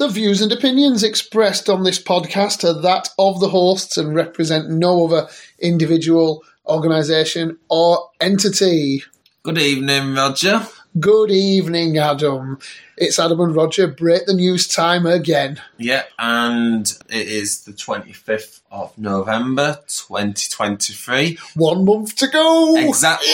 The views and opinions expressed on this podcast are that of the hosts and represent no other individual, organisation, or entity. Good evening, Roger. Good evening, Adam. It's Adam and Roger. Break the news time again. Yeah, and it is the 25th of November 2023. One month to go. Exactly,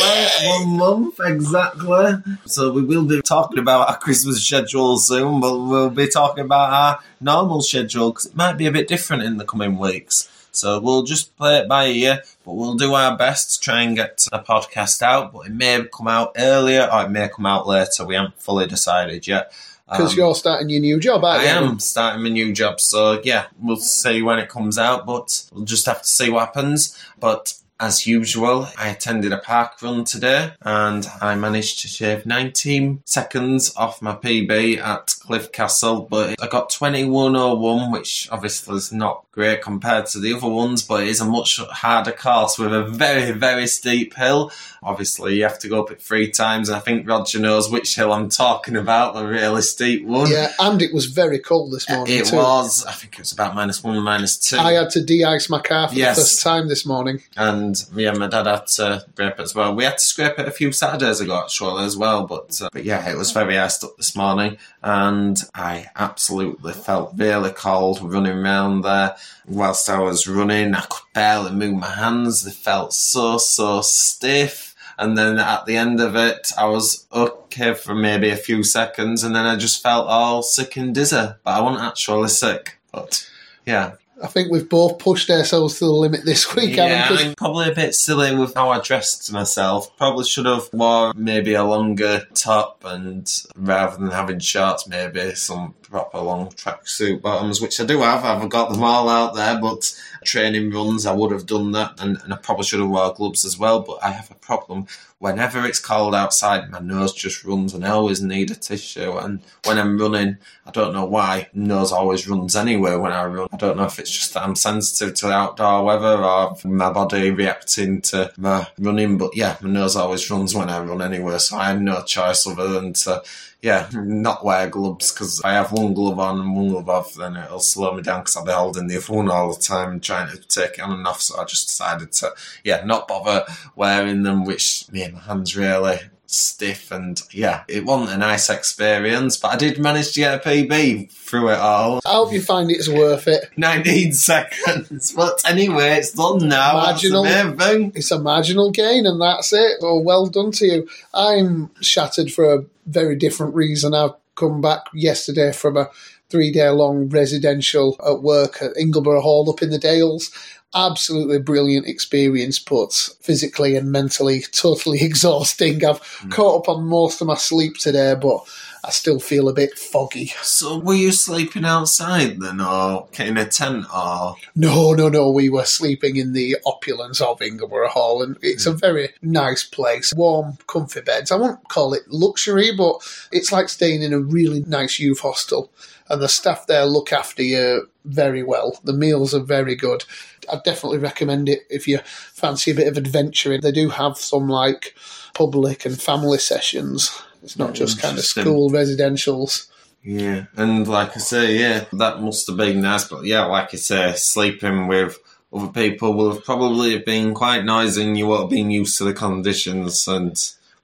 one month, exactly. So we will be talking about our Christmas schedule soon, but we'll be talking about our normal schedule because it might be a bit different in the coming weeks. So we'll just play it by ear, but we'll do our best to try and get a podcast out. But it may come out earlier or it may come out later. We haven't fully decided yet. Because Um, you're starting your new job, aren't I you? am starting my new job, so yeah, we'll see when it comes out, but we'll just have to see what happens. But as usual, I attended a park run today and I managed to shave 19 seconds off my PB at Cliffe Castle, but I got 21.01, which obviously is not great compared to the other ones, but it is a much harder course with a very, very steep hill. Obviously, you have to go up it three times, and I think Roger knows which hill I'm talking about, the really steep one. Yeah, and it was very cold this morning It too. was, I think it was about minus one, minus two. I had to de-ice my car for Yes. the first time this morning. and yeah, my dad had to scrape it as well. We had to scrape it a few Saturdays ago, actually, as well. But uh, but yeah, it was very iced up this morning, and I absolutely felt really cold running around there. Whilst I was running, I could barely move my hands. They felt so so stiff. And then at the end of it, I was okay for maybe a few seconds, and then I just felt all sick and dizzy. But I wasn't actually sick. But yeah, I think we've both pushed ourselves to the limit this week, yeah. I'm probably a bit silly with how I dressed myself. Probably should have wore maybe a longer top and rather than having shorts, maybe some proper long tracksuit bottoms, which I do have. I've got them all out there, but training runs, I would have done that, and, and I probably should have wore gloves as well. But I have a problem. Whenever it's cold outside, my nose just runs, and I always need a tissue. And when I'm running, I don't know why, nose always runs anywhere when I run. I don't know if it's just that I'm sensitive to outdoor weather or my body reacting to my running, but yeah, my nose always runs when I run anywhere. so I have no choice other than to, yeah, not wear gloves because I have one glove on and one glove off, then it'll slow me down because I'll be holding the other one all the time trying to take it on and off, so I just decided to, yeah, not bother wearing them, which made my hands really stiff and yeah, it wasn't a nice experience, but I did manage to get a PB through it all. I hope you find it's worth it. 19 seconds. But anyway, it's done now. Marginal. That's the main thing. It's a marginal gain, and that's it. Well, well done to you. I'm shattered for a very different reason. I've come back yesterday from a three day long residential at work at Ingleborough Hall up in the Dales. Absolutely brilliant experience, but physically and mentally totally exhausting. I've hmm. caught up on most of my sleep today, but I still feel a bit foggy. So, were you sleeping outside then, or in a tent, or No, no, no. We were sleeping in the opulence of Ingleborough Hall, and it's a hmm. very nice place. Warm, comfy beds. I won't call it luxury, but it's like staying in a really nice youth hostel. And the staff there look after you very well. The meals are very good. I'd definitely recommend it if you fancy a bit of adventuring. They do have some like public and family sessions. It's not just kind of school residentials. yeah? And like I say, yeah, that must have been nice. But yeah, like I say, sleeping with other people will have probably have been quite noisy, and you won't have been used to the conditions, and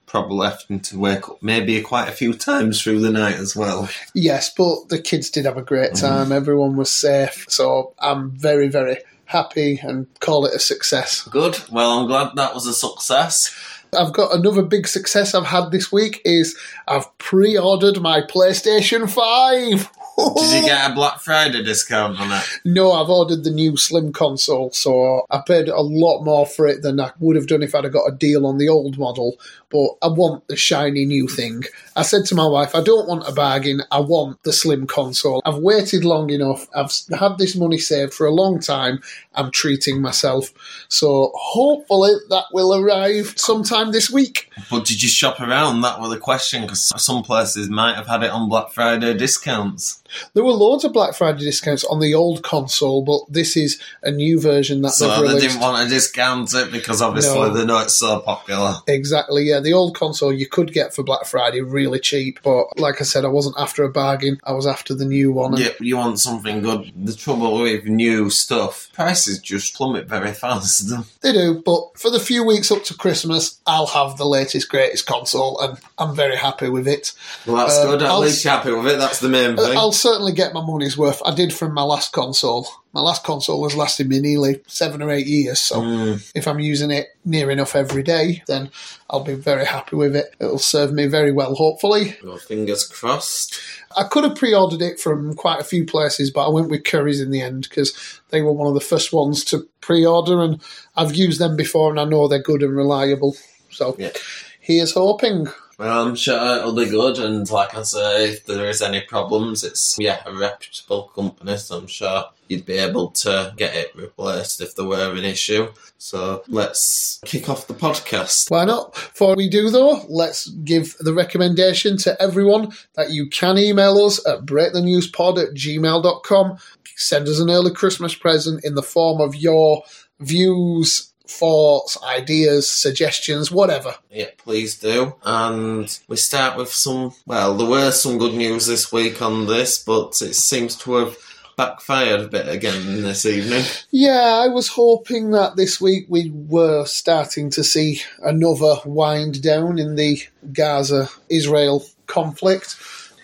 probably having to wake up maybe quite a few times through the night as well. Yes, but the kids did have a great mm-hmm. time. Everyone was safe. So I'm very, very happy and call it a success. Good. Well, I'm glad that was a success. I've got another big success I've had this week is I've pre-ordered my PlayStation 5. Did you get a Black Friday discount on it? No, I've ordered the new Slim console, so I paid a lot more for it than I would have done if I'd have got a deal on the old model. But I want the shiny new thing. I said to my wife, I don't want a bargain, I want the Slim console. I've waited long enough, I've had this money saved for a long time, I'm treating myself. So hopefully that will arrive sometime this week. But did you shop around? That was the question, because some places might have had it on Black Friday discounts. There were loads of Black Friday discounts on the old console, but this is a new version that So they've they didn't want to discount it because obviously No. they know it's so popular. Exactly, yeah. The old console you could get for Black Friday really cheap, but like I said, I wasn't after a bargain. I was after the new one. Yeah, you want something good. The trouble with new stuff, prices just plummet very fast. They do, but for the few weeks up to Christmas, I'll have the latest, greatest console, and I'm very happy with it. Well, that's Um, good. At I'll least you're happy with it. That's the main Uh, thing. I'll certainly get my money's worth. I did from my last console. My last console has lasted me nearly seven or eight years, so Mm. if I'm using it near enough every day, then I'll be very happy with it. It'll serve me very well, hopefully. Well, fingers crossed. I could have pre-ordered it from quite a few places, but I went with Currys in the end because they were one of the first ones to pre-order, and I've used them before, and I know they're good and reliable. So Yeah. here's hoping. I'm sure it'll be good, and like I say, if there is any problems, it's yeah a reputable company, so I'm sure you'd be able to get it replaced if there were an issue. So let's kick off the podcast. Why not? Before we do, though, let's give the recommendation to everyone that you can email us at breakthenewspod at gmail.com. Send us an early Christmas present in the form of your views, thoughts, ideas, suggestions, whatever. Yeah, please do. And we start with some. Well, there were some good news this week on this, but it seems to have backfired a bit again this evening. Yeah, I was hoping that this week we were starting to see another wind down in the Gaza Israel conflict,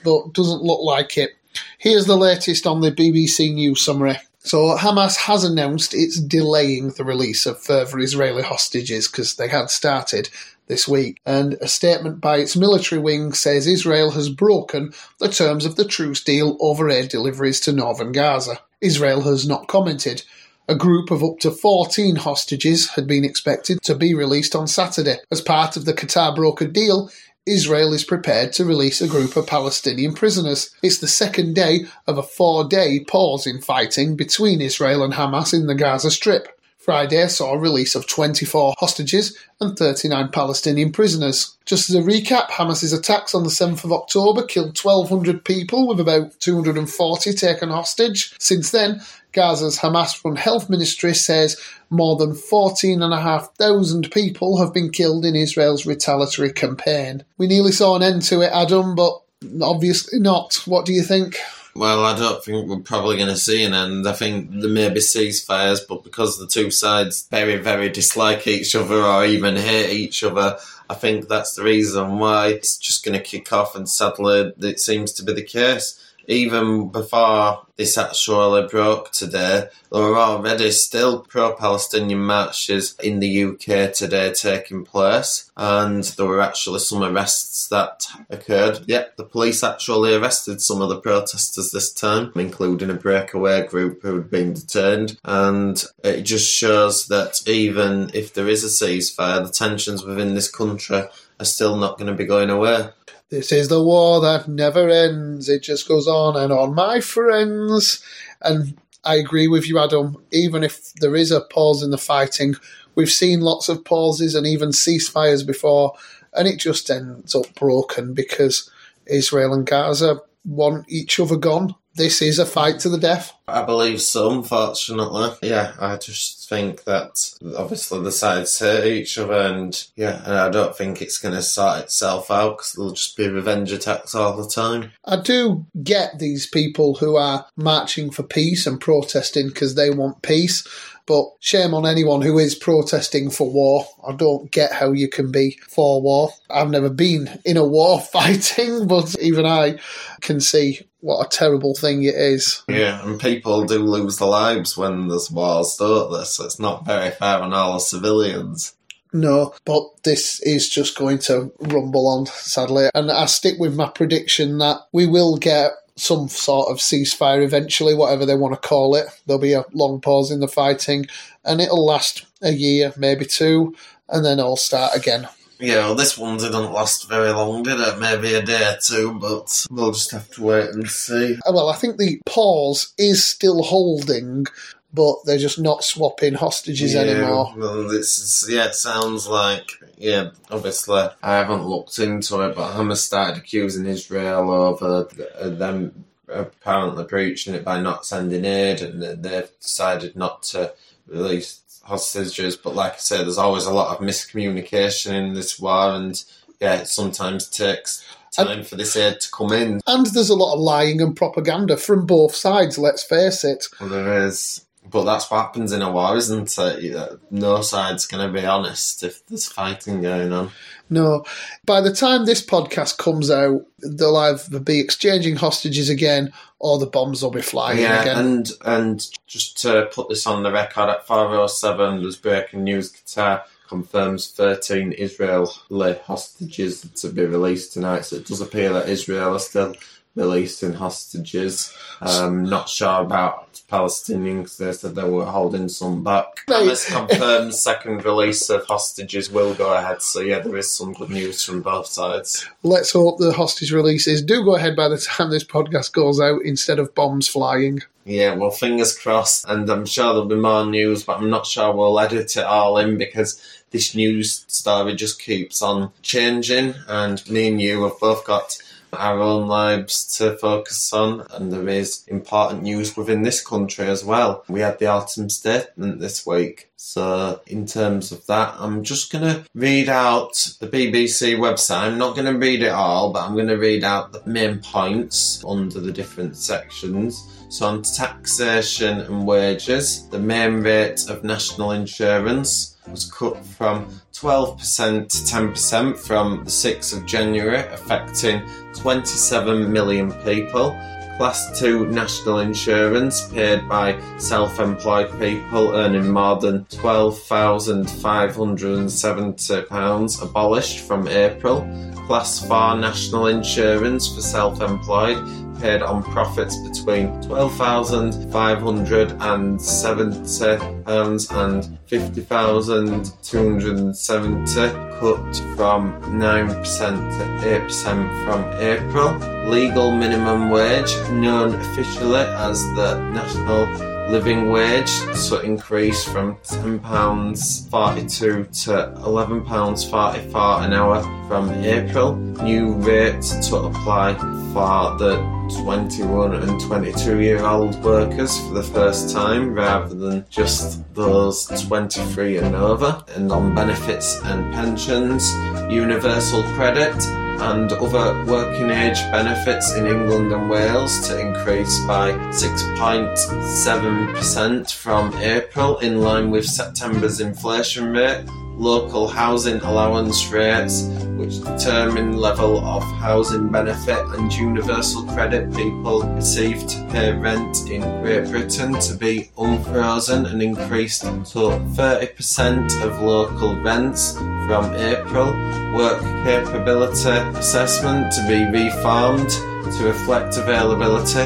but doesn't look like it. Here's the latest on the BBC News summary. So, Hamas has announced it's delaying the release of further Israeli hostages because they had started this week. And a statement by its military wing says Israel has broken the terms of the truce deal over aid deliveries to northern Gaza. Israel has not commented. A group of up to 14 hostages had been expected to be released on Saturday. As part of the Qatar brokered deal, Israel is prepared to release a group of Palestinian prisoners. It's the second day of a four day pause in fighting between Israel and Hamas in the Gaza Strip. Friday saw a release of 24 hostages and 39 Palestinian prisoners. Just as a recap, Hamas's attacks on the 7th of October killed 1,200 people, with about 240 taken hostage. Since then, Gaza's Hamas run health ministry says more than 14,500 people have been killed in Israel's retaliatory campaign. We nearly saw an end to it, Adam, but obviously not. What do you think? Well, I don't think we're probably going to see an end. I think there may be ceasefires, but because the two sides very, very dislike each other or even hate each other, I think that's the reason why it's just going to kick off, and sadly, it seems to be the case. Even before this actually broke today, there were already still pro Palestinian marches in the UK today taking place, and there were actually some arrests that occurred. Yep, the police actually arrested some of the protesters this time, including a breakaway group who had been detained, and it just shows that even if there is a ceasefire, the tensions within this country are still not going to be going away. This is the war that never ends. It just goes on and on, my friends. And I agree with you, Adam. Even if there is a pause in the fighting, we've seen lots of pauses and even ceasefires before, and it just ends up broken because Israel and Gaza want each other gone. This is a fight to the death. I believe so, unfortunately. Yeah, I just think that obviously the sides hate each other, and yeah, and I don't think it's going to sort itself out because there'll just be revenge attacks all the time. I do get these people who are marching for peace and protesting because they want peace, but shame on anyone who is protesting for war. I don't get how you can be for war. I've never been in a war fighting, but even I can see what a terrible thing it is. Yeah, and people do lose their lives when there's wars, don't they? So it's not very fair on all the civilians. No, but this is just going to rumble on, sadly. And I stick with my prediction that we will get some sort of ceasefire eventually, whatever they want to call it. There'll be a long pause in the fighting, and it'll last a year, maybe two, and then it'll start again. Yeah, well, this one didn't last very long, did it? Maybe a day or two, but we'll just have to wait and see. Uh, Well, I think the pause is still holding, but they're just not swapping hostages anymore. Well, this yeah, it sounds like, yeah, obviously, I haven't looked into it, but Hamas started accusing Israel of uh, them apparently breaching it by not sending aid, and they've decided not to release hostages. But like I said, there's always a lot of miscommunication in this war, and yeah, it sometimes takes time for this aid to come in. And there's a lot of lying and propaganda from both sides, let's face it. Well, there is. But that's what happens in a war, isn't it? No side's going to be honest if there's fighting going on. No. By the time this podcast comes out, they'll either be exchanging hostages again or the bombs will be flying yeah, again. and and just to put this on the record, at 507, there's breaking news Qatar confirms 13 Israeli hostages to be released tonight. So it does appear that Israel are still releasing hostages. Um, not sure about Palestinians. They said they were holding some back. Hamas confirms second release of hostages will go ahead. So yeah, there is some good news from both sides. Let's hope the hostage releases do go ahead by the time this podcast goes out instead of bombs flying. Yeah, well, fingers crossed, and I'm sure there'll be more news, but I'm not sure we'll edit it all in because this news story just keeps on changing, and me and you have both got our own lives to focus on, and there is important news within this country as well. We had the autumn statement this week, so in terms of that, I'm just going to read out the BBC website. I'm not going to read it all, but I'm going to read out the main points under the different sections. So, on taxation and wages, the main rate of national insurance was cut from 12% to 10% from the 6th of January, affecting 27 million people. Class 2 national insurance paid by self employed people earning more than £12,570 abolished from April. Class 4 national insurance for self employed paid on profits between £12,570 and um, £50,270, cut from 9% to 8% from April. Legal minimum wage, known officially as the National living wage to increase from £10.42 to £11.44 an hour from April. New rate to apply for the 21 and 22 year old workers for the first time rather than just those 23 and over, and on benefits and pensions, universal credit, and other working age benefits in England and Wales to increase by 6.7% from April, in line with September's inflation rate local housing allowance rates, which determine level of housing benefit and universal credit people receive to pay rent in Great Britain to be unfrozen and increased to 30% of local rents from April. Work capability assessment to be reformed to reflect availability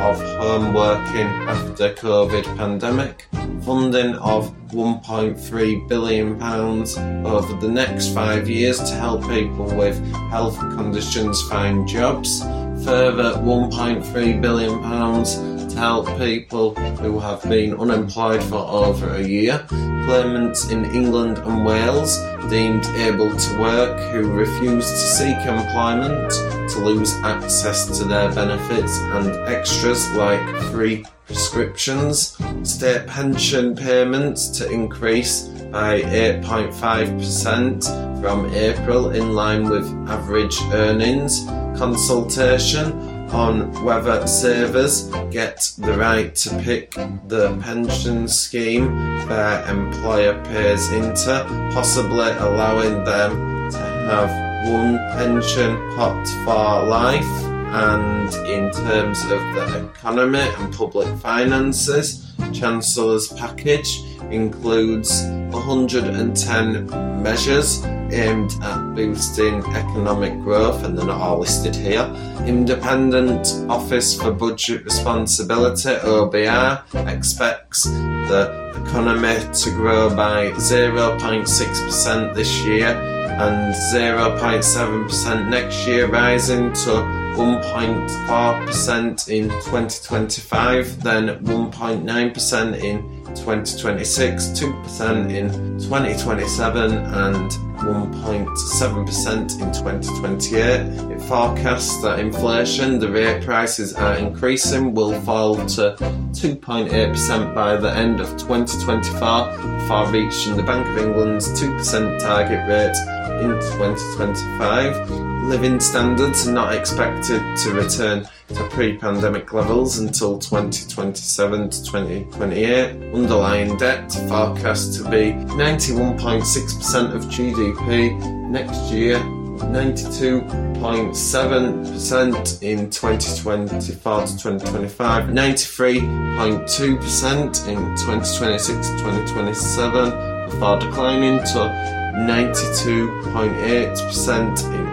of home working after COVID pandemic, funding of 1.3 billion pounds over the next five years to help people with health conditions find jobs, further 1.3 billion pounds to help people who have been unemployed for over a year, claimants in England and Wales deemed able to work who refuse to seek employment to lose access to their benefits and extras like free prescriptions, state pension payments to increase by 8.5% from April in line with average earnings, consultation on whether servers get the right to pick the pension scheme their employer pays into, possibly allowing them to have one pension pot for life. And in terms of the economy and public finances, Chancellor's package includes 110 measures aimed at boosting economic growth, and they're not all listed here. Independent Office for Budget Responsibility, OBR, expects the economy to grow by 0.6% this year and 0.7% next year, rising to 1.4% in 2025, then 1.9% in 2026, 2% in 2027, and 1.7% in 2028. It forecasts that inflation, the rate prices are increasing, will fall to 2.8% by the end of 2024 before reaching the Bank of England's 2% target rate in 2025 living standards are not expected to return to pre-pandemic levels until 2027 to 2028. Underlying debt forecast to be 91.6% of GDP next year, 92.7% in 2024 to 2025, 93.2% in 2026 to 2027, before declining to 92.8% in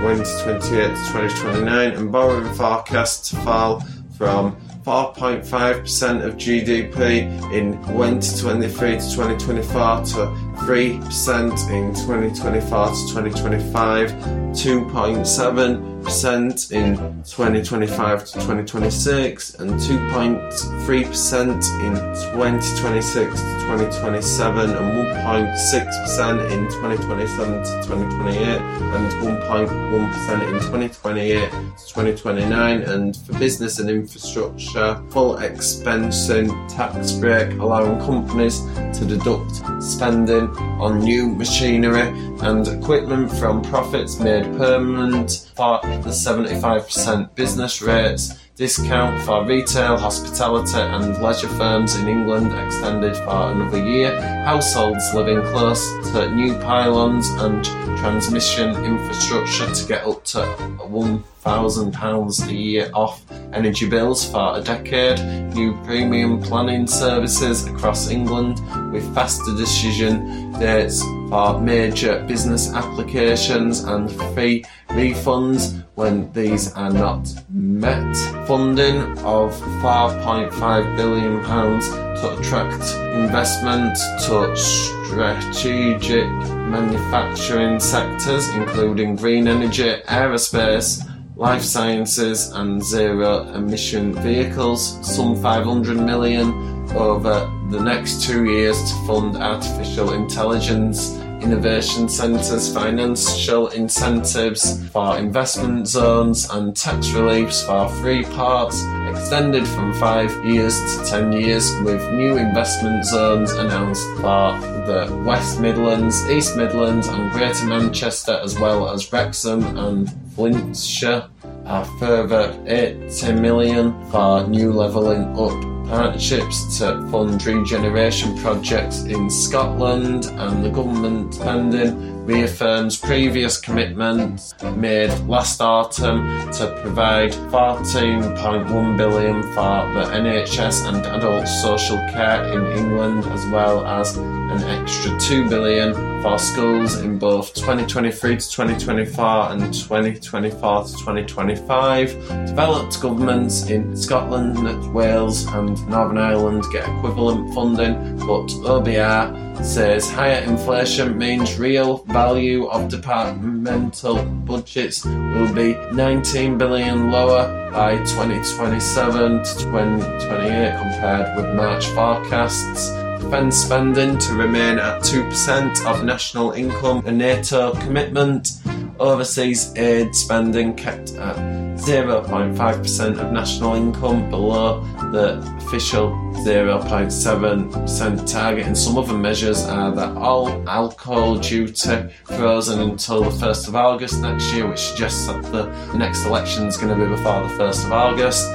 2028 to 2029 and borrowing forecast to fall from 4.5% of GDP in 2023 to 2024 to 3% in 2024 to 2025, 2.7% in 2025 to 2026, and 2.3% in 2026 to 2027, and 1.6% in 2027 to 2028, and 1.1% in 2028 to 2029. And for business and infrastructure, full expensing tax break allowing companies to deduct spending on new machinery and equipment from profits made permanent for the 75% business rates discount for retail, hospitality, and leisure firms in England extended for another year. Households living close to new pylons and transmission infrastructure to get up to £1,000 a year off energy bills for a decade. New premium planning services across England with faster decision dates for major business applications and free refunds when these are not met. Funding of £5.5 billion to attract investment to strategic manufacturing sectors, including green energy, aerospace, life sciences, and zero emission vehicles. Some 500 million over the next two years to fund artificial intelligence innovation centres, financial incentives for investment zones, and tax reliefs for freeports extended from five years to ten years, with new investment zones announced for the West Midlands, East Midlands, and Greater Manchester, as well as Wrexham and Flintshire. A further 80 million for new levelling up partnerships to fund regeneration projects in Scotland, and the government spending reaffirms previous commitments made last autumn to provide 14.1 billion for the NHS and adult social care in England, as well as an extra 2 billion for schools in both 2023 to 2024 and 2024 to 2025. Devolved governments in Scotland, Wales, and Northern Ireland get equivalent funding, but OBR says higher inflation means real value of departmental budgets will be 19 billion lower by 2027 to 2028 compared with March forecasts. Defence spending to remain at 2% of national income, a NATO commitment, overseas aid spending kept at 0.5% of national income, below the official 0.7% target. And some other measures are that all alcohol duty frozen until the 1st of August next year, which suggests that the next election is going to be before the 1st of August.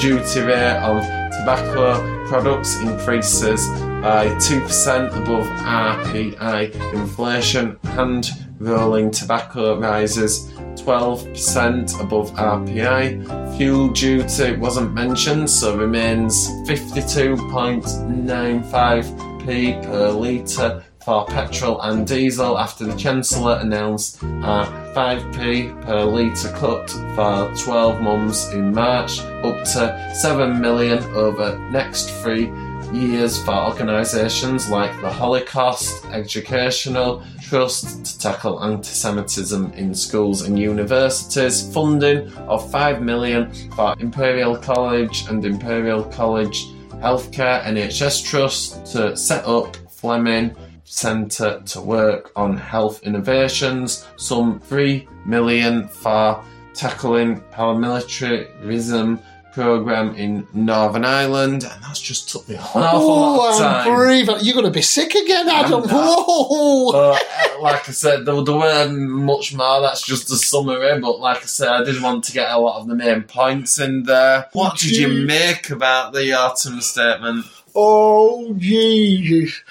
Duty rate on tobacco products increases by 2% above RPI inflation and rolling tobacco rises 12% above RPI. Fuel duty wasn't mentioned, so remains 52.95p per litre for petrol and diesel after the Chancellor announced a 5p per litre cut for 12 months in March, up to 7 million over next three years for organisations like the Holocaust Educational Trust to tackle anti Semitism in schools and universities, funding of 5 million for Imperial College and Imperial College Healthcare NHS Trust to set up Fleming Centre to work on health innovations, some 3 million for tackling paramilitarism program in Northern Ireland, and that's just took me an awful Oh, lot of I'm time. breathing. You're going to be sick again, Adam. I'm not. Whoa! But uh, like I said, there, there weren't much more. That's just a summary. But like I said, I did want to get a lot of the main points in there. What did you make about the autumn statement? Oh, Jesus.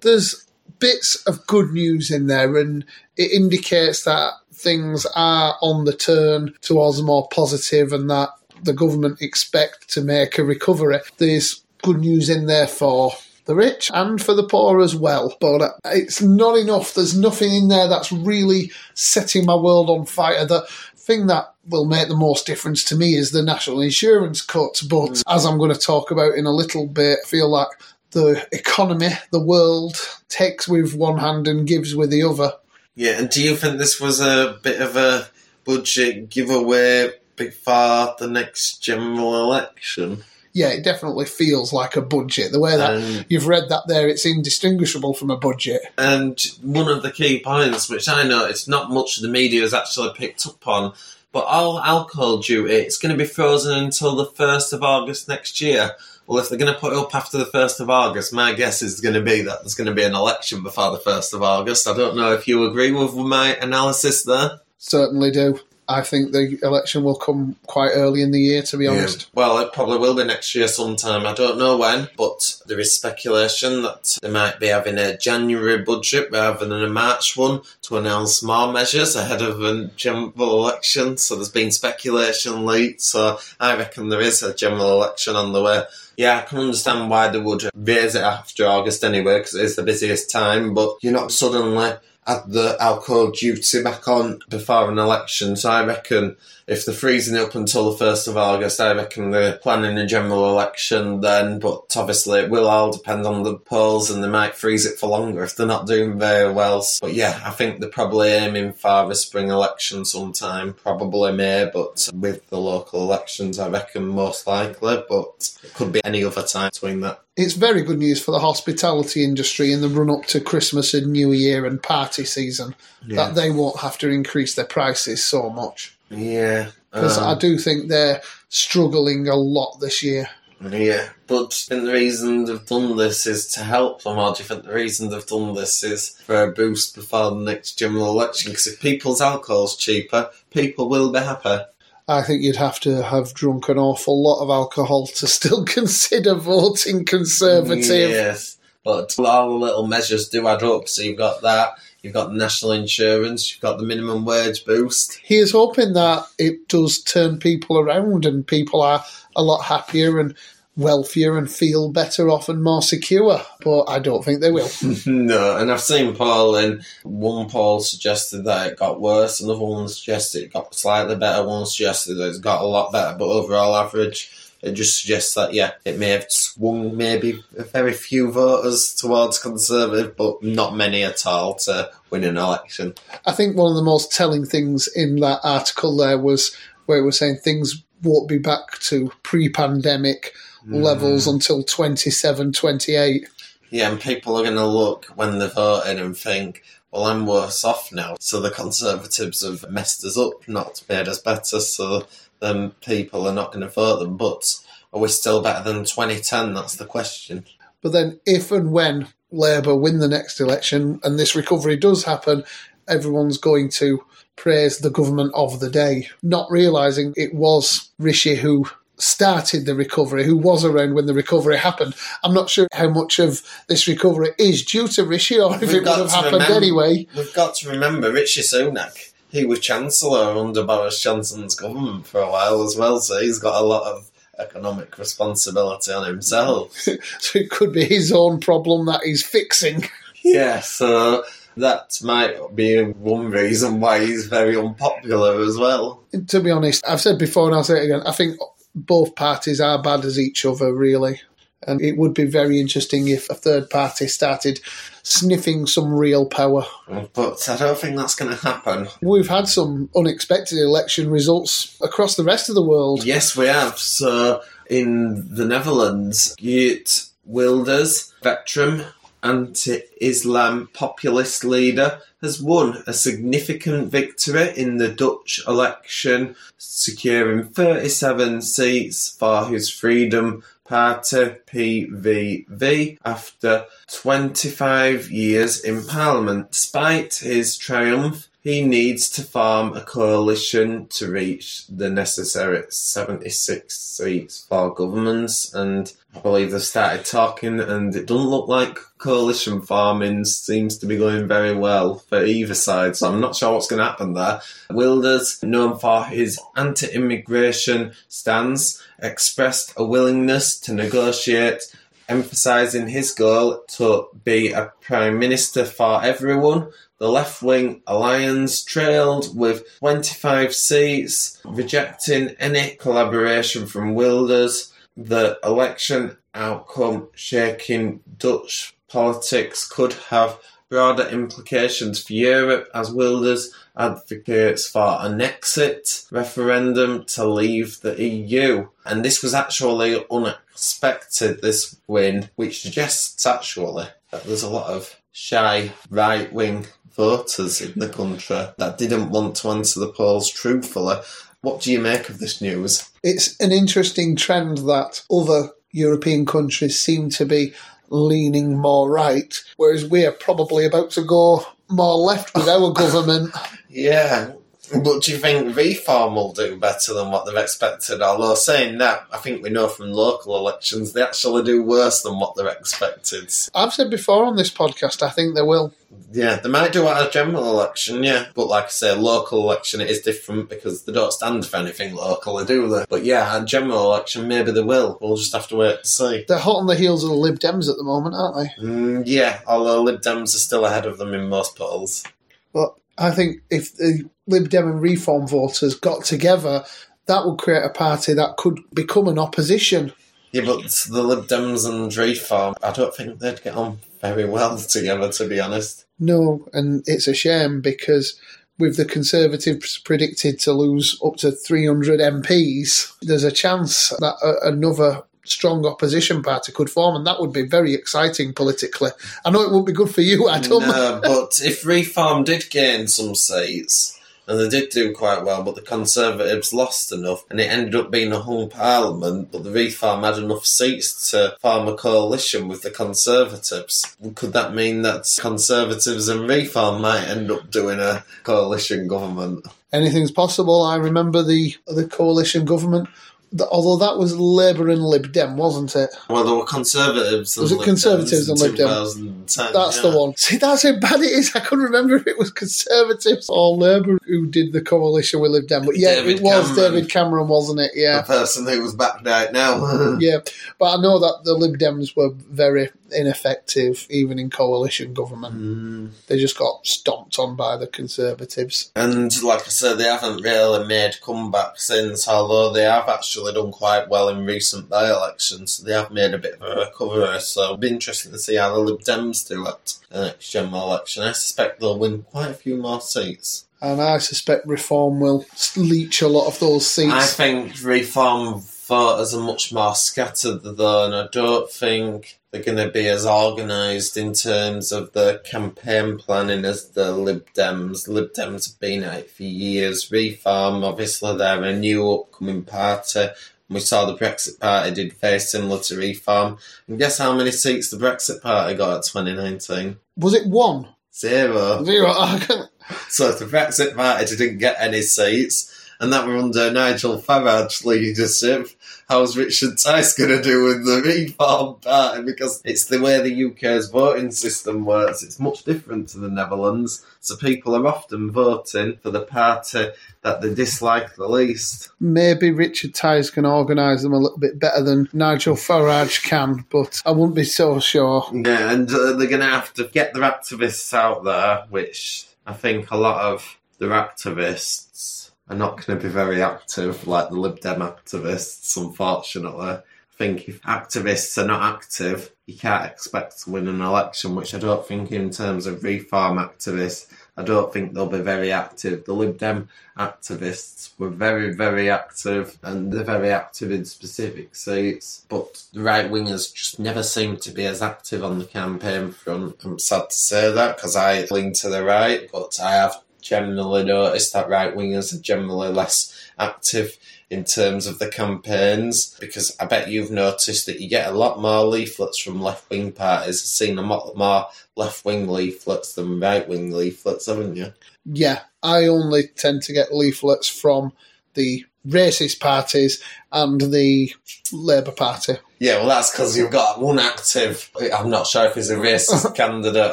There's bits of good news in there, and it indicates that things are on the turn towards more positive and that the government expect to make a recovery. There's good news in there for the rich and for the poor as well, but it's not enough. There's nothing in there that's really setting my world on fire. The thing that will make the most difference to me is the national insurance cut, but mm. as I'm going to talk about in a little bit, I feel like the economy, the world, takes with one hand and gives with the other. Yeah, and do you think this was a bit of a budget giveaway before the next general election? Yeah, it definitely feels like a budget. The way that Um, you've read that there, it's indistinguishable from a budget. And one of the key points, which I noticed not much of the media has actually picked up on, but all alcohol duty, it's going to be frozen until the 1st of August next year. Well, if they're going to put it up after the 1st of August, my guess is going to be that there's going to be an election before the 1st of August. I don't know if you agree with my analysis there. Certainly do. I think the election will come quite early in the year, to be honest. Well, it probably will be next year sometime. I don't know when, but there is speculation that they might be having a January budget rather than a March one to announce more measures ahead of a general election. So there's been speculation late. So I reckon there is a general election on the way. Yeah, I can understand why they would raise it after August anyway, because it is the busiest time, but you're not suddenly add the alcohol duty back on before an election. So I reckon if they're freezing it up until the 1st of August, I reckon they're planning a general election then. But obviously, it will all depend on the polls and they might freeze it for longer if they're not doing very well. But yeah, I think they're probably aiming for a spring election sometime, probably May, but with the local elections, I reckon most likely. But it could be any other time between that. It's very good news for the hospitality industry in the run up to Christmas and New Year and party season that they won't have to increase their prices so much. Yeah. Because um, I do think they're struggling a lot this year. Yeah, but the reason they've done this is to help them, or do you think the reason they've done this is for a boost before the next general election? Because if people's alcohol's cheaper, people will be happier. I think you'd have to have drunk an awful lot of alcohol to still consider voting Conservative. Yes, but all the little measures do add up. So you've got that, you've got the national insurance, you've got the minimum wage boost. He is hoping that it does turn people around and people are a lot happier and wealthier and feel better off and more secure. But I don't think they will. no, and I've seen Paul and One poll suggested that it got worse, another one suggested it got slightly better, one suggested that it's got a lot better, but overall average, it just suggests that, yeah, it may have swung maybe a very few voters towards Conservative, but not many at all to win an election. I think one of the most telling things in that article there was where it was saying things won't be back to pre pandemic mm. levels until 27, 28. Yeah, and people are going to look when they're voting and think, well, I'm worse off now. So the Conservatives have messed us up, not made us better. So then people are not going to vote them. But are we still better than 2010? That's the question. But then, if and when Labour win the next election and this recovery does happen, everyone's going to praise the government of the day, not realising it was Rishi who started the recovery, who was around when the recovery happened. I'm not sure how much of this recovery is due to Rishi or if We've it would have happened remember- anyway. We've got to remember Rishi Sunak. He was Chancellor under Boris Johnson's government for a while as well, so he's got a lot of economic responsibility on himself. So it could be his own problem that he's fixing. Yeah, so that might be one reason why he's very unpopular as well. to be honest, I've said before and I'll say it again, I think both parties are bad as each other, really. And it would be very interesting if a third party started sniffing some real power. But I don't think that's going to happen. We've had some unexpected election results across the rest of the world. Yes, we have. So in the Netherlands, Geert Wilders, veteran anti-Islam populist leader, has won a significant victory in the Dutch election, securing 37 seats for his Freedom Party PVV after 25 years in Parliament. Despite his triumph, he needs to form a coalition to reach the necessary 76 seats for governments, and I believe they've started talking, and it doesn't look like coalition farming seems to be going very well for either side, so I'm not sure what's going to happen there. Wilders, known for his anti immigration stance, expressed a willingness to negotiate emphasising his goal to be a prime minister for everyone. The left wing alliance trailed with 25 seats, rejecting any collaboration from Wilders. The election outcome shaking Dutch politics could have broader implications for Europe as Wilders advocates for an exit referendum to leave the EU. And this was actually unexpected, this win, which suggests actually that there's a lot of shy right wing voters in the country that didn't want to answer the polls truthfully. What do you make of this news? It's an interesting trend that other European countries seem to be leaning more right, whereas we're probably about to go more left with our government. Yeah. But do you think reform will do better than what they've expected? Although saying that, I think we know from local elections they actually do worse than what they're expected. I've said before on this podcast, I think they will. Yeah, they might do at a general election, yeah. But like I say, local election it is different because they don't stand for anything locally, do they? But yeah, at a general election maybe they will. We'll just have to wait and see. They're hot on the heels of the Lib Dems at the moment, aren't they? Mm, yeah, although Lib Dems are still ahead of them in most polls. But I think if the Lib Dem and Reform voters got together, that would create a party that could become an opposition. Yeah, but the Lib Dems and Reform, I don't think they'd get on very well together, to be honest. No, and it's a shame because with the Conservatives predicted to lose up to 300 MPs, there's a chance that a- another strong opposition party could form, and that would be very exciting politically. I know it wouldn't be good for you, Adam. No, but if Reform did gain some seats, and they did do quite well, but the Conservatives lost enough, and it ended up being a hung parliament, but the Reform had enough seats to form a coalition with the Conservatives. Could that mean that Conservatives and Reform might end up doing a coalition government? Anything's possible. I remember the the coalition government. Th- Although that was Labour and Lib Dem, wasn't it? Well, there were Conservatives. Was it Lib Conservatives and Lib Dem? That's yeah. the one. See, that's how bad it is. I couldn't remember if it was Conservatives or Labour who did the coalition with Lib Dem. But yeah, David it was Cameron. David Cameron, wasn't it? Yeah, The person who was backed out now. Yeah, but I know that the Lib Dems were very ineffective, even in coalition government. Mm. They just got stomped on by the Conservatives. And like I said, they haven't really made comeback since, although they have actually done quite well in recent by elections. They have made a bit of a recovery, so it'll be interesting to see how the Lib Dems do at the next general election. I suspect they'll win quite a few more seats. And I suspect Reform will leech a lot of those seats. I think Reform voters are much more scattered though, and I don't think they're going to be as organised in terms of the campaign planning as the Lib Dems. Lib Dems have been at it for years. Reform, obviously, they're a new upcoming party. We saw the Brexit Party did very similar to Reform. And guess how many seats the Brexit Party got at 2019? was it one? Zero. Zero. So the Brexit Party didn't get any seats, and that were under Nigel Farage leadership. How's Richard Tice going to do with the Reform Party? Because it's the way the UK's voting system works. It's much different to the Netherlands. So people are often voting for the party that they dislike the least. Maybe Richard Tice can organise them a little bit better than Nigel Farage can, but I wouldn't be so sure. Yeah, and uh, they're going to have to get their activists out there, which I think a lot of their activists are not going to be very active, like the Lib Dem activists, unfortunately. I think if activists are not active, you can't expect to win an election, which I don't think in terms of reform activists, I don't think they'll be very active. The Lib Dem activists were very, very active and they're very active in specific seats, but the right wingers just never seem to be as active on the campaign front. I'm sad to say that because I lean to the right, but I have generally noticed that right wingers are generally less active in terms of the campaigns because I bet you've noticed that you get a lot more leaflets from left wing parties. I've seen a lot more left wing leaflets than right wing leaflets, haven't you? Yeah, I only tend to get leaflets from the racist parties and the Labour Party. Yeah, well, that's because you've got one active. I'm not sure if he's a racist candidate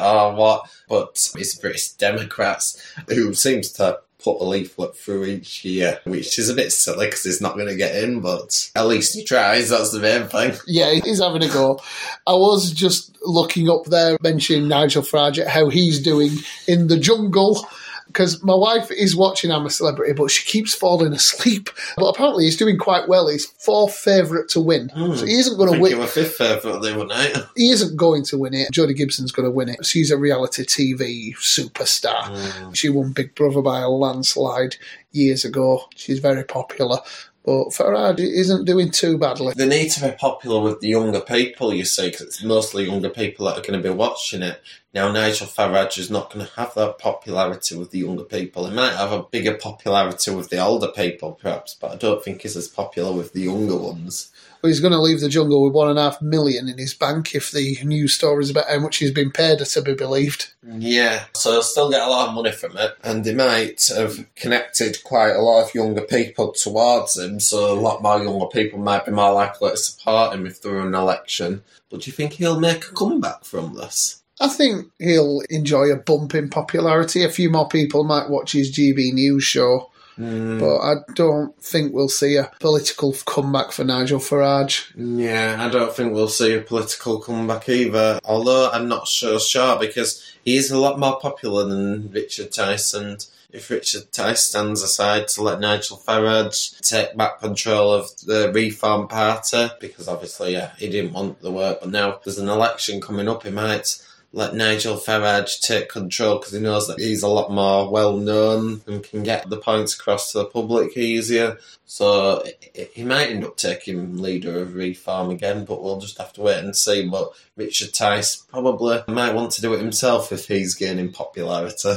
or what, but it's British Democrats who seems to put a leaflet through each year, which is a bit silly because he's not going to get in, but at least he tries. That's the main thing. Yeah, he's having a go. I was just looking up there, mentioning Nigel Farage, how he's doing in the jungle. Because my wife is watching I'm a Celebrity, but she keeps falling asleep. But apparently, he's doing quite well. He's fourth favourite to win, hmm. so he isn't going to win. you were fifth favourite the other night. He isn't going to win it. Josie Gibson's going to win it. She's a reality TV superstar. Hmm. She won Big Brother by a landslide years ago. She's very popular. But Farage isn't doing too badly. They need to be popular with the younger people, you see, because it's mostly younger people that are going to be watching it. Now, Nigel Farage is not going to have that popularity with the younger people. He might have a bigger popularity with the older people, perhaps, but I don't think he's as popular with the younger ones. But he's going to leave the jungle with one and a half million in his bank if the news stories about how much he's been paid are to be believed. Yeah, so he'll still get a lot of money from it, and he might have connected quite a lot of younger people towards him, so a lot more younger people might be more likely to support him if there were an election. But do you think he'll make a comeback from this? I think he'll enjoy a bump in popularity. A few more people might watch his GB News show. Mm. But I don't think we'll see a political comeback for Nigel Farage. Yeah, I don't think we'll see a political comeback either. Although I'm not so sure because he is a lot more popular than Richard Tice, and if Richard Tice stands aside to let Nigel Farage take back control of the Reform Party, because obviously, yeah, he didn't want the work, but now there's an election coming up, he might let Nigel Farage take control because he knows that he's a lot more well known and can get the points across to the public easier. So he- he might end up taking leader of Reform again, but we'll just have to wait and see. But Richard Tice probably might want to do it himself if he's gaining popularity.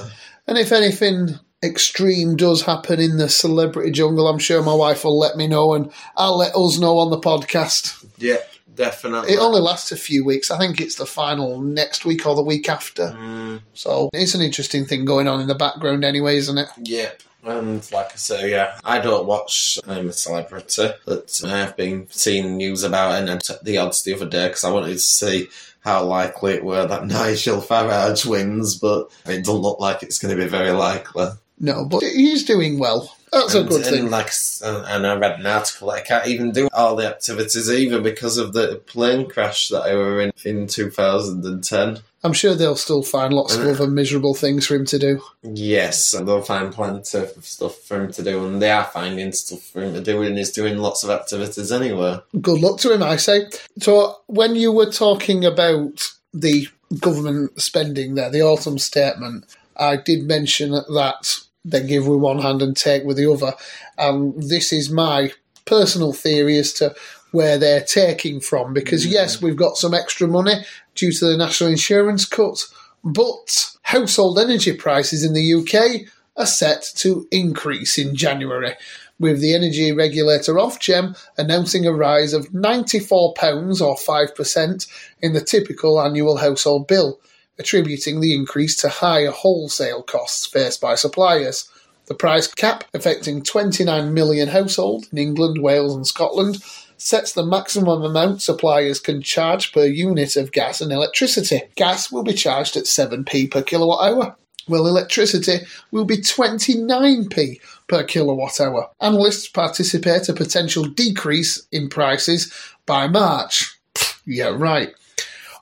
And if anything extreme does happen in the celebrity jungle, I'm sure my wife will let me know and I'll let us know on the podcast. Yeah, definitely. It only lasts a few weeks. I think it's the final next week or the week after. Mm, So it's an interesting thing going on in the background anyway, isn't it? yeah. And like I say, yeah, I don't watch I'm a Celebrity, but I have been seeing news about it and the odds the other day because I wanted to see how likely it were that Nigel Farage wins, but it doesn't look like it's going to be very likely. No, but he's doing well. That's a And- good and thing. Like, and I read an article I can't even do all the activities either because of the plane crash that I were in in 2010. I'm sure they'll still find lots of other miserable things for him to do. Yes, and they'll find plenty of stuff for him to do, and they are finding stuff for him to do, and he's doing lots of activities anyway. Good luck to him, I say. So, when you were talking about the government spending there, the autumn statement, I did mention that they give with one hand and take with the other. And this is my personal theory as to where they're taking from. Because, mm. yes, we've got some extra money due to the national insurance cut, but household energy prices in the UK are set to increase in January with the energy regulator Ofgem announcing a rise of £94 or 5% in the typical annual household bill, attributing the increase to higher wholesale costs faced by suppliers. The price cap, affecting 29 million households in England, Wales, and Scotland, sets the maximum amount suppliers can charge per unit of gas and electricity. Gas will be charged at 7p per kilowatt hour, Well, electricity will be 29p per kilowatt hour. Analysts anticipate a potential decrease in prices by March. Yeah, right.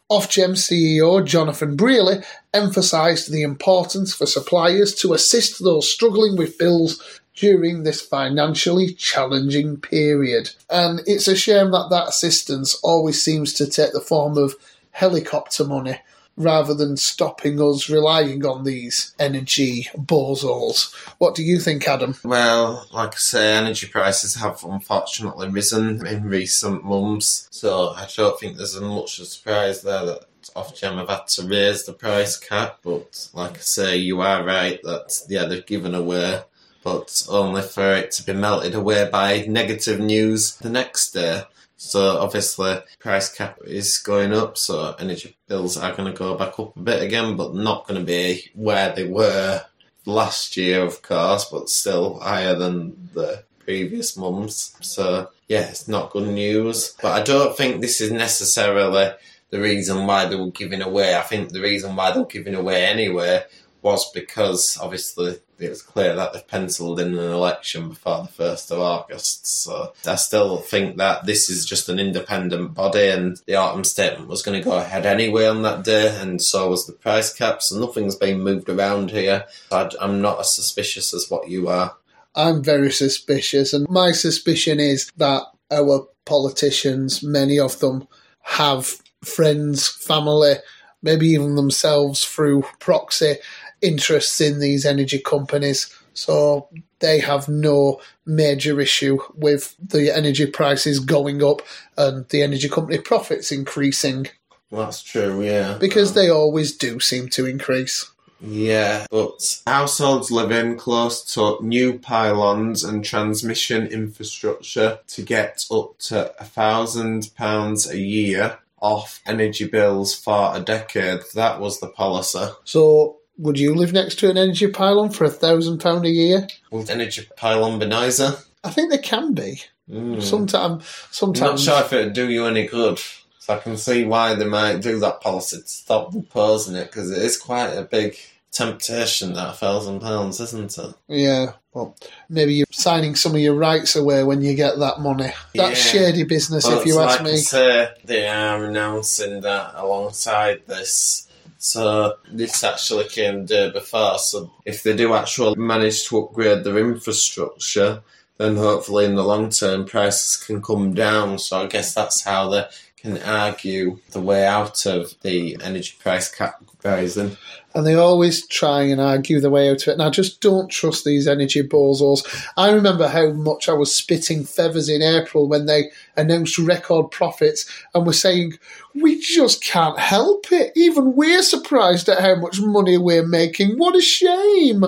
Ofgem CEO Jonathan Brearley emphasised the importance for suppliers to assist those struggling with bills during this financially challenging period. And it's a shame that that assistance always seems to take the form of helicopter money rather than stopping us relying on these energy bozos. What do you think, Adam? Well, like I say, energy prices have unfortunately risen in recent months, so I don't think there's much surprise there that Ofgem have had to raise the price cap. But like I say, you are right that yeah they've given away, but only for it to be melted away by negative news the next day. So obviously, price cap is going up, so energy bills are going to go back up a bit again, but not going to be where they were last year, of course, but still higher than the previous months. So yeah, it's not good news. But I don't think this is necessarily the reason why they were giving away. I think the reason why they were giving away anyway was because obviously it was clear that they've penciled in an election before the 1st of August. So I still think that this is just an independent body and the autumn statement was going to go ahead anyway on that day and so was the price cap. So nothing's been moved around here. I'm not as suspicious as what you are. I'm very suspicious and my suspicion is that our politicians, many of them, have friends, family, maybe even themselves through proxy interests in these energy companies. So they have no major issue with the energy prices going up and the energy company profits increasing. Well, that's true, yeah. Because uh, they always do seem to increase. Yeah, but households living close to new pylons and transmission infrastructure to get up to a thousand pounds a year off energy bills for a decade. That was the policy. So would you live next to an energy pylon for a thousand pound a year? Would energy pylon be nicer? I think they can be. Mm. Sometimes, sometimes. I'm not sure if it'd do you any good. So I can see why they might do that policy to stop posing it because it is quite a big temptation that thousand pounds, isn't it? Yeah. Well, maybe you're signing some of your rights away when you get that money. That's yeah. shady business, if you ask like me. Say, they are announcing that alongside this so this actually came day before. So if they do actually manage to upgrade their infrastructure, then hopefully in the long term prices can come down. So I guess that's how they can argue the way out of the energy price cap rising and they always try and argue their way out of it. And I just don't trust these energy bozos. I remember how much I was spitting feathers in April when they announced record profits and were saying, we just can't help it. Even we're surprised at how much money we're making. What a shame.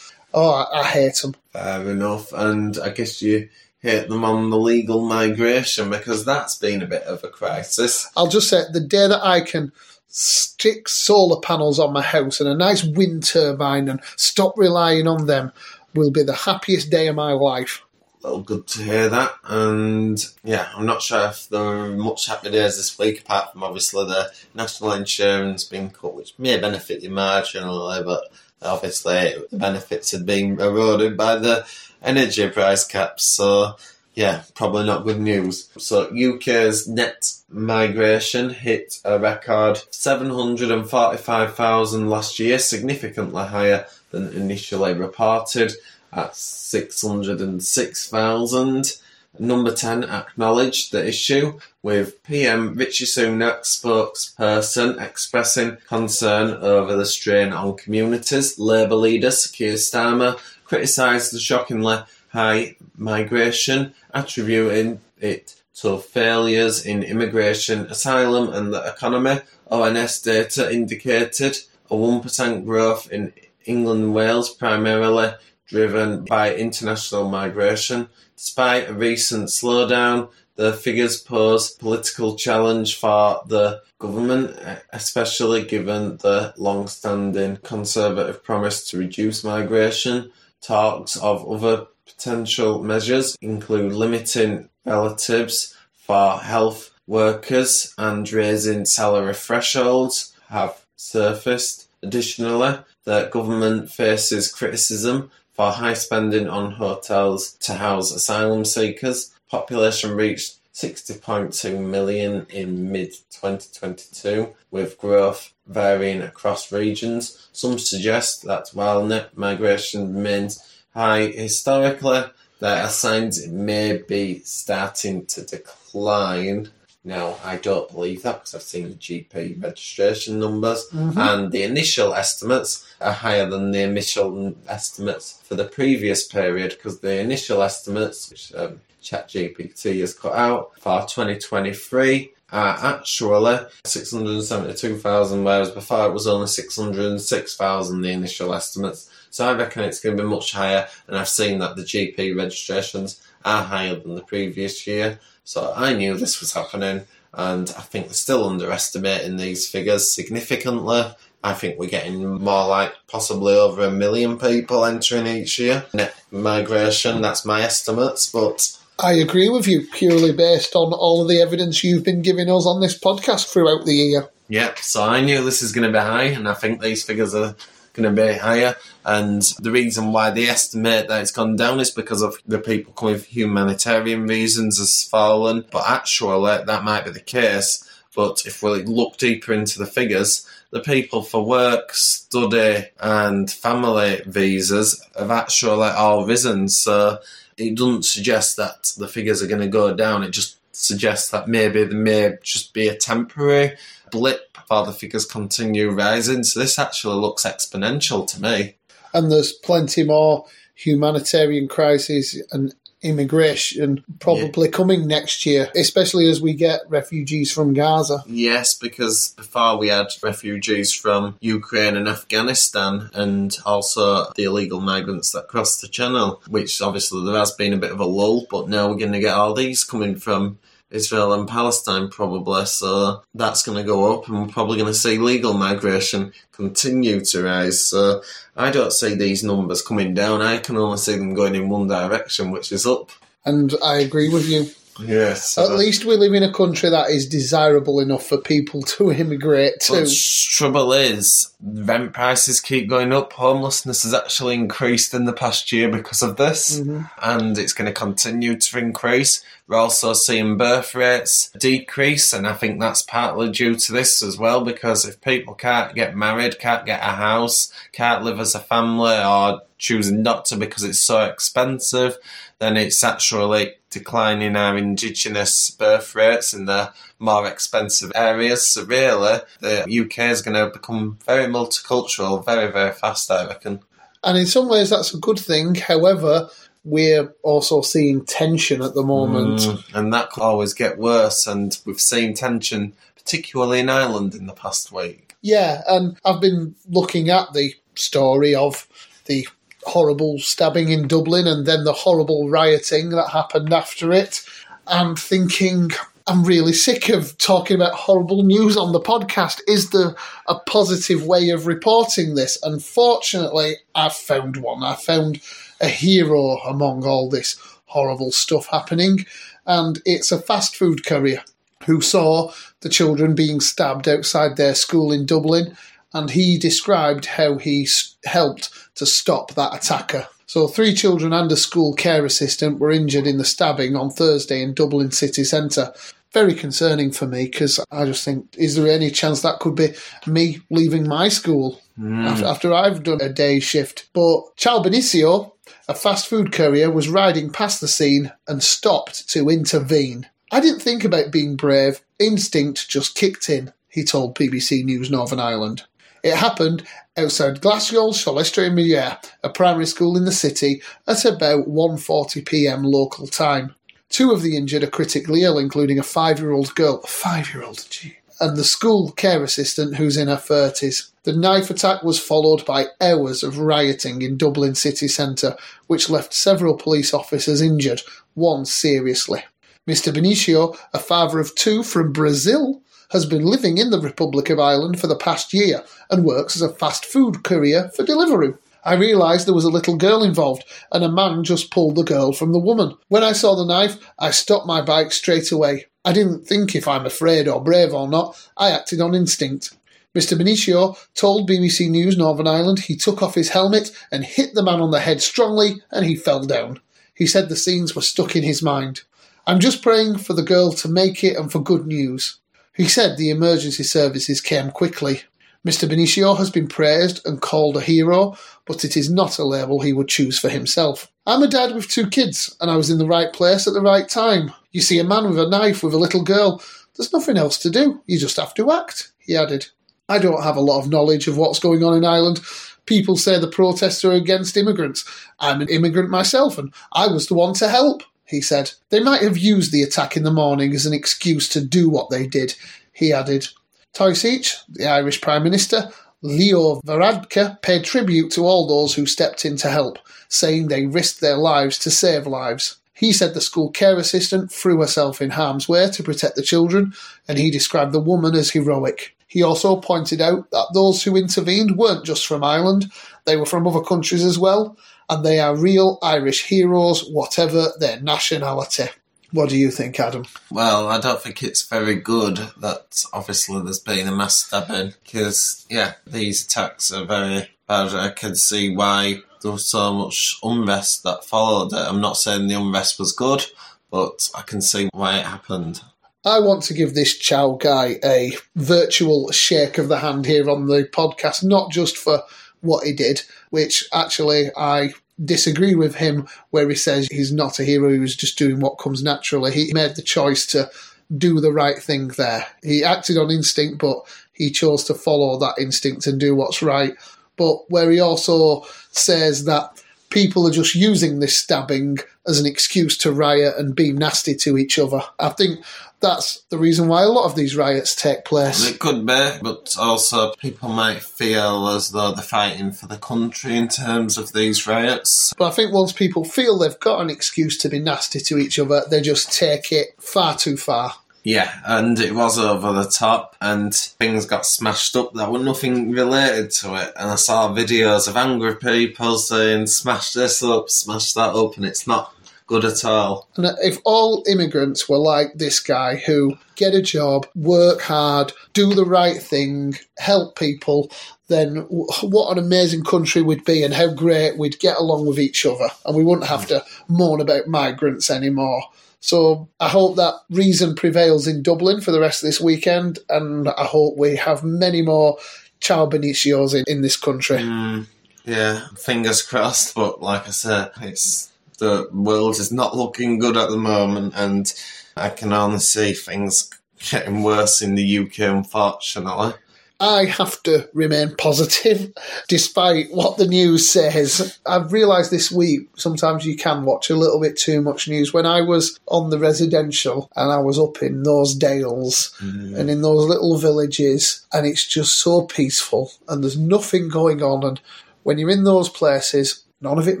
Oh, I, I hate them. Fair enough. And I guess you hit them on the legal migration because that's been a bit of a crisis. I'll just say the day that I can stick solar panels on my house and a nice wind turbine and stop relying on them will be the happiest day of my life. Well, good to hear that. And yeah, I'm not sure if there are much happy days this week, apart from obviously the national insurance being cut, which may benefit you marginally, but obviously the benefits have been eroded by the energy price caps. So yeah, probably not good news. So UK's net migration hit a record 745,000 last year, significantly higher than initially reported at 606,000. Number 10 acknowledged the issue with PM Rishi Sunak spokesperson expressing concern over the strain on communities. Labour leader Keir Starmer criticised the shockingly high migration, attributing it to failures in immigration, asylum, and the economy. ONS data indicated a 1% growth in England and Wales, primarily driven by international migration. Despite a recent slowdown, the figures pose political challenge for the government, especially given the long-standing Conservative promise to reduce migration. Talks of other Potential measures include limiting relatives for health workers and raising salary thresholds have surfaced. Additionally, the government faces criticism for high spending on hotels to house asylum seekers. Population reached 60.2 million in mid 2022, with growth varying across regions. Some suggest that while net migration remains high historically. There are signs it may be starting to decline. Now, I don't believe that because I've seen the GP registration numbers and the initial estimates are higher than the initial estimates for the previous period because the initial estimates, which um, ChatGPT has cut out for 2023, are actually 672,000, whereas before it was only 606,000, the initial estimates. So I reckon it's going to be much higher, and I've seen that the GP registrations are higher than the previous year. So I knew this was happening, and I think they're still underestimating these figures significantly. I think we're getting more like possibly over a million people entering each year. Net migration, that's my estimates, but I agree with you purely based on all of the evidence you've been giving us on this podcast throughout the year. Yep, so I knew this is going to be high, and I think these figures are going to be higher. And the reason why they estimate that it's gone down is because of the people coming for humanitarian reasons has fallen. But actually, that might be the case. But if we look deeper into the figures, the people for work, study, and family visas have actually all risen. So it doesn't suggest that the figures are going to go down. It just suggests that maybe there may just be a temporary blip the figures continue rising. So this actually looks exponential to me. And there's plenty more humanitarian crises and immigration probably coming next year, especially as we get refugees from Gaza. Yes, because before we had refugees from Ukraine and Afghanistan, and also the illegal migrants that crossed the channel, which obviously there has been a bit of a lull, but now we're going to get all these coming from Israel and Palestine probably, so that's going to go up, and we're probably going to see legal migration continue to rise. So I don't see these numbers coming down. I can only see them going in one direction, which is up. And I agree with you. Yes. At least we live in a country that is desirable enough for people to immigrate to. Trouble is, rent prices keep going up. Homelessness has actually increased in the past year because of this, mm-hmm. and it's going to continue to increase. We're also seeing birth rates decrease, and I think that's partly due to this as well. Because if people can't get married, can't get a house, can't live as a family, or choosing not to because it's so expensive, then it's actually declining our indigenous birth rates in the more expensive areas. So really, the UK is going to become very multicultural very, very fast, I reckon. And in some ways, that's a good thing. However, we're also seeing tension at the moment. Mm, and that could always get worse, and we've seen tension, particularly in Ireland, in the past week. Yeah, and I've been looking at the story of the horrible stabbing in Dublin and then the horrible rioting that happened after it, and thinking. I'm really sick of talking about horrible news on the podcast. Is there a positive way of reporting this? Unfortunately, I've found one. I found a hero among all this horrible stuff happening, and it's a fast food courier who saw the children being stabbed outside their school in Dublin, and he described how he helped to stop that attacker. So, three children and a school care assistant were injured in the stabbing on Thursday in Dublin city centre. Very concerning for me because I just think, is there any chance that could be me leaving my school hmm. after, after I've done a day shift? But Caio Benicio, a fast food courier, was riding past the scene and stopped to intervene. I didn't think about being brave. Instinct just kicked in, he told BBC News Northern Ireland. It happened outside Gaelscoil Choláiste Mhuire, a primary school in the city, at about 1.40pm local time. Two of the injured are critically ill, including a five-year-old girl. A five-year-old, gee. And the school care assistant who's in her 30s. The knife attack was followed by hours of rioting in Dublin city centre, which left several police officers injured, one seriously. Mr. Benicio, a father of two from Brazil, has been living in the Republic of Ireland for the past year and works as a fast food courier for Deliveroo. I realised there was a little girl involved, and a man just pulled the girl from the woman. When I saw the knife, I stopped my bike straight away. I didn't think if I'm afraid or brave or not, I acted on instinct. Mr. Benicio told BBC News Northern Ireland he took off his helmet and hit the man on the head strongly, and he fell down. He said the scenes were stuck in his mind. I'm just praying for the girl to make it and for good news. He said the emergency services came quickly. Mr. Benicio has been praised and called a hero, but it is not a label he would choose for himself. I'm a dad with two kids, and I was in the right place at the right time. You see a man with a knife with a little girl, there's nothing else to do. You just have to act, he added. I don't have a lot of knowledge of what's going on in Ireland. People say the protests are against immigrants. I'm an immigrant myself, and I was the one to help, he said. They might have used the attack in the morning as an excuse to do what they did, he added. Taoiseach, the Irish Prime Minister, Leo Varadkar paid tribute to all those who stepped in to help, saying they risked their lives to save lives. He said the school care assistant threw herself in harm's way to protect the children, and he described the woman as heroic. He also pointed out that those who intervened weren't just from Ireland, they were from other countries as well, and they are real Irish heroes, whatever their nationality. What do you think, Adam? Well, I don't think it's very good that obviously there's been a mass stabbing because, yeah, these attacks are very bad. I can see why there was so much unrest that followed it. I'm not saying the unrest was good, but I can see why it happened. I want to give this Chow guy a virtual shake of the hand here on the podcast, not just for what he did, which actually I disagree with him where he says he's not a hero, he was just doing what comes naturally. He made the choice to do the right thing there. He acted on instinct, but he chose to follow that instinct and do what's right. But where he also says that people are just using this stabbing as an excuse to riot and be nasty to each other. I think that's the reason why a lot of these riots take place. It could be, but also people might feel as though they're fighting for the country in terms of these riots. But I think once people feel they've got an excuse to be nasty to each other, they just take it far too far. Yeah, and it was over the top, and things got smashed up that were nothing related to it. And I saw videos of angry people saying, smash this up, smash that up, and it's not good at all. And if all immigrants were like this guy who get a job, work hard, do the right thing, help people, then what an amazing country we'd be and how great we'd get along with each other. And we wouldn't have to moan about migrants anymore. So I hope that reason prevails in Dublin for the rest of this weekend, and I hope we have many more Caio Benicios in, in this country. Mm, yeah, fingers crossed. But like I said, it's the world is not looking good at the moment, and I can only see things getting worse in the UK, unfortunately. I have to remain positive despite what the news says. I've realised this week sometimes you can watch a little bit too much news. When I was on the residential and I was up in those dales mm. and in those little villages, and it's just so peaceful and there's nothing going on. And when you're in those places, None of it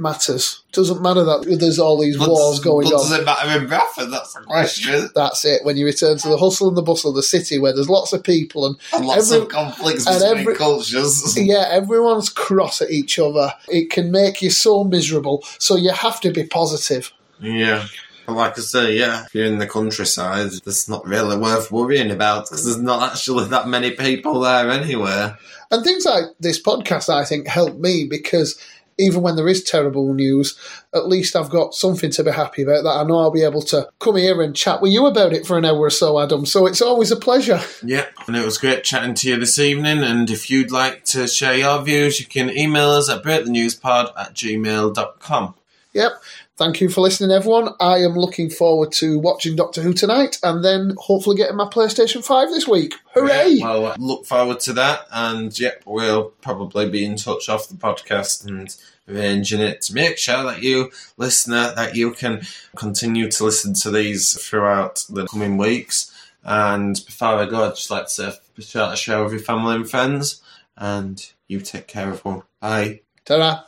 matters. Doesn't matter that there's all these but, wars going on. Does it matter in Bradford? That's the question. That's it. When you return to the hustle and the bustle of the city, where there's lots of people and, and lots every, of conflicts between every, cultures. Yeah, everyone's cross at each other. It can make you so miserable. So you have to be positive. Yeah. Like I say, yeah, if you're in the countryside, that's not really worth worrying about because there's not actually that many people there anywhere. And things like this podcast, I think, help me because even when there is terrible news, at least I've got something to be happy about that I know I'll be able to come here and chat with you about it for an hour or so, Adam. So it's always a pleasure. Yeah, and it was great chatting to you this evening. And if you'd like to share your views, you can email us at breakthenewspod at gmail.com. Yep. Thank you for listening, everyone. I am looking forward to watching Doctor Who tonight and then hopefully getting my PlayStation 5 this week. Hooray! Yeah, well, look forward to that. And yep, we'll probably be in touch off the podcast and arranging it to make sure that you, listener, that you can continue to listen to these throughout the coming weeks. And before I go, I'd just like to to share with your family and friends. And you take care, everyone. Bye. Ta-da.